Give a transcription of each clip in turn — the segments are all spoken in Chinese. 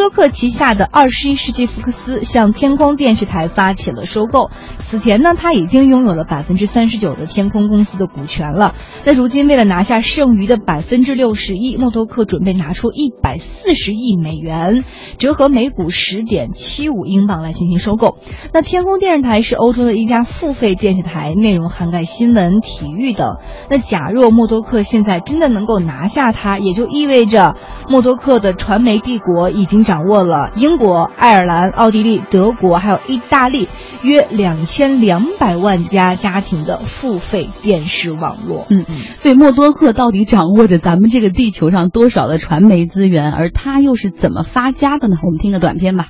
多克旗下的二十一世纪福克斯向天空电视台发起了收购。此前呢，他已经拥有了百分之三十九的天空公司的股权了。那如今为了拿下剩余的百分之六十一，默多克准备拿出一百四十亿美元，折合每股十点七五英镑来进行收购。那天空电视台是欧洲的一家付费电视台，内容涵盖新闻、体育等。那假若默多克现在真的能够拿下它，也就意味着默多克的传媒帝国已经掌握了英国、爱尔兰、奥地利、德国还有意大利约两千两百万家家庭的付费电视网络。嗯嗯，所以默多克到底掌握着咱们这个地球上多少的传媒资源，而他又是怎么发家的呢？我们听个短片吧。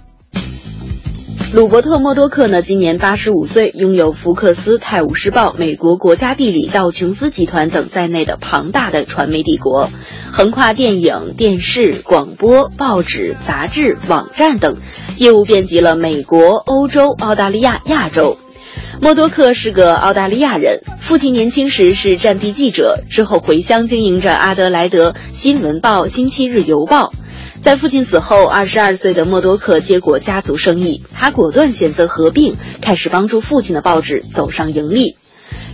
鲁伯特·默多克呢，今年八十五岁，拥有福克斯、《泰晤士报》、美国国家地理、道琼斯集团等在内的庞大的传媒帝国，横跨电影、电视、广播、报纸、杂志、网站等，业务遍及了美国、欧洲、澳大利亚、亚洲。默多克是个澳大利亚人，父亲年轻时是战地记者，之后回乡经营着阿德莱德新闻报、星期日邮报。在父亲死后，二十二岁的默多克接过家族生意，他果断选择合并，开始帮助父亲的报纸走上盈利。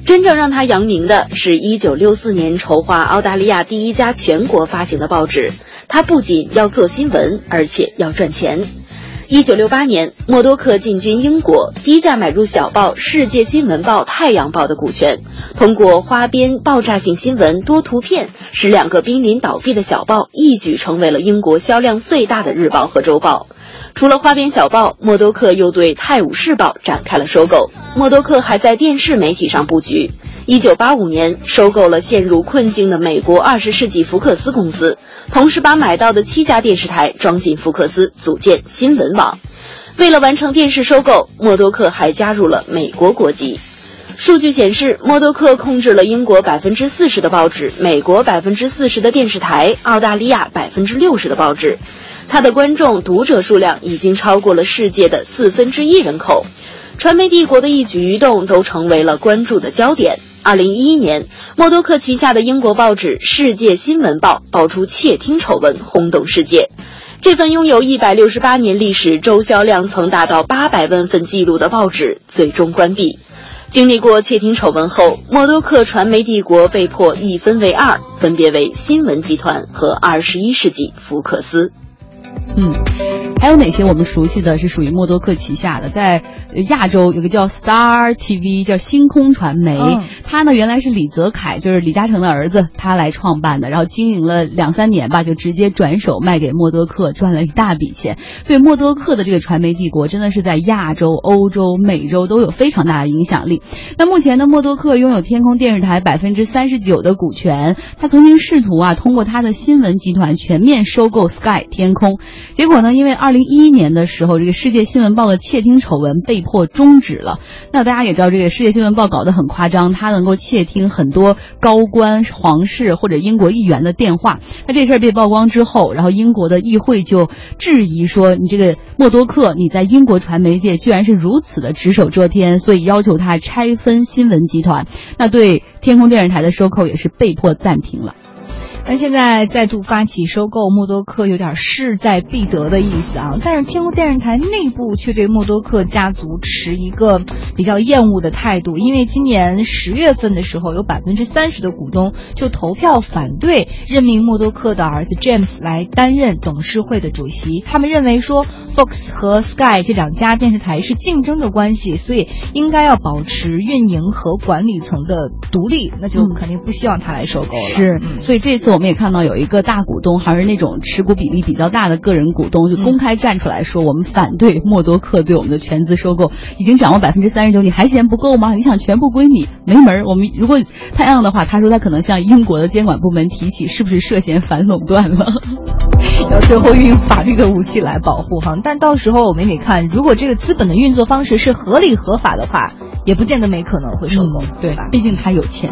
真正让他扬名的是一九六四年筹划澳大利亚第一家全国发行的报纸。他不仅要做新闻，而且要赚钱。一九六八年，默多克进军英国，低价买入小报《世界新闻报》《太阳报》的股权，通过花边爆炸性新闻、多图片，使两个濒临倒闭的小报一举成为了英国销量最大的日报和周报。除了花边小报，默多克又对《泰晤士报》展开了收购。默多克还在电视媒体上布局。一九八五年，收购了陷入困境的美国二十世纪福克斯公司。同时把买到的七家电视台装进福克斯，组建新闻网。为了完成电视收购，默多克还加入了美国国籍。数据显示，默多克控制了英国百分之四十的报纸，美国百分之四十的电视台，澳大利亚百分之六十的报纸。他的观众、读者数量已经超过了世界的四分之一人口。传媒帝国的一举一动都成为了关注的焦点。二零一一年，默多克旗下的英国报纸《世界新闻报》爆出窃听丑闻，轰动世界。这份拥有一百六十八年历史、周销量曾达到八百万份记录的报纸最终关闭。经历过窃听丑闻后，默多克传媒帝国被迫一分为二，分别为新闻集团和二十一世纪福克斯。嗯。还有哪些我们熟悉的是属于默多克旗下的？在亚洲有个叫 Star TV，叫星空传媒。他呢原来是李泽楷，就是李嘉诚的儿子，他来创办的。然后经营了两三年吧，就直接转手卖给默多克，赚了一大笔钱。所以默多克的这个传媒帝国真的是在亚洲、欧洲、美洲都有非常大的影响力。那目前呢，默多克拥有天空电视台百分之三十九的股权。他曾经试图啊，通过他的新闻集团全面收购 Sky 天空，结果呢，因为二。二零一一年的时候，这个世界新闻报的窃听丑闻被迫终止了。那大家也知道，这个世界新闻报搞得很夸张，它能够窃听很多高官、皇室或者英国议员的电话。那这事儿被曝光之后，然后英国的议会就质疑说：“你这个默多克，你在英国传媒界居然是如此的只手遮天。”所以要求他拆分新闻集团。那对天空电视台的收购也是被迫暂停了。那现在再度发起收购默多克，有点势在必得的意思啊！但是天空电视台内部却对默多克家族持一个比较厌恶的态度，因为今年十月份的时候，有百分之三十的股东就投票反对任命默多克的儿子 James 来担任董事会的主席。他们认为说，Fox 和 Sky 这两家电视台是竞争的关系，所以应该要保持运营和管理层的独立，那就肯定不希望他来收购了。是，所以这次。我们也看到有一个大股东，还是那种持股比例比较大的个人股东，就公开站出来说，我们反对默多克对我们的全资收购，已经掌握百分之三十九，你还嫌不够吗？你想全部归你，没门儿。我们如果他这样的话，他说他可能向英国的监管部门提起，是不是涉嫌反垄断了？要最后运用法律的武器来保护哈。但到时候我们得看，如果这个资本的运作方式是合理合法的话，也不见得没可能会收购，对吧？毕竟他有钱。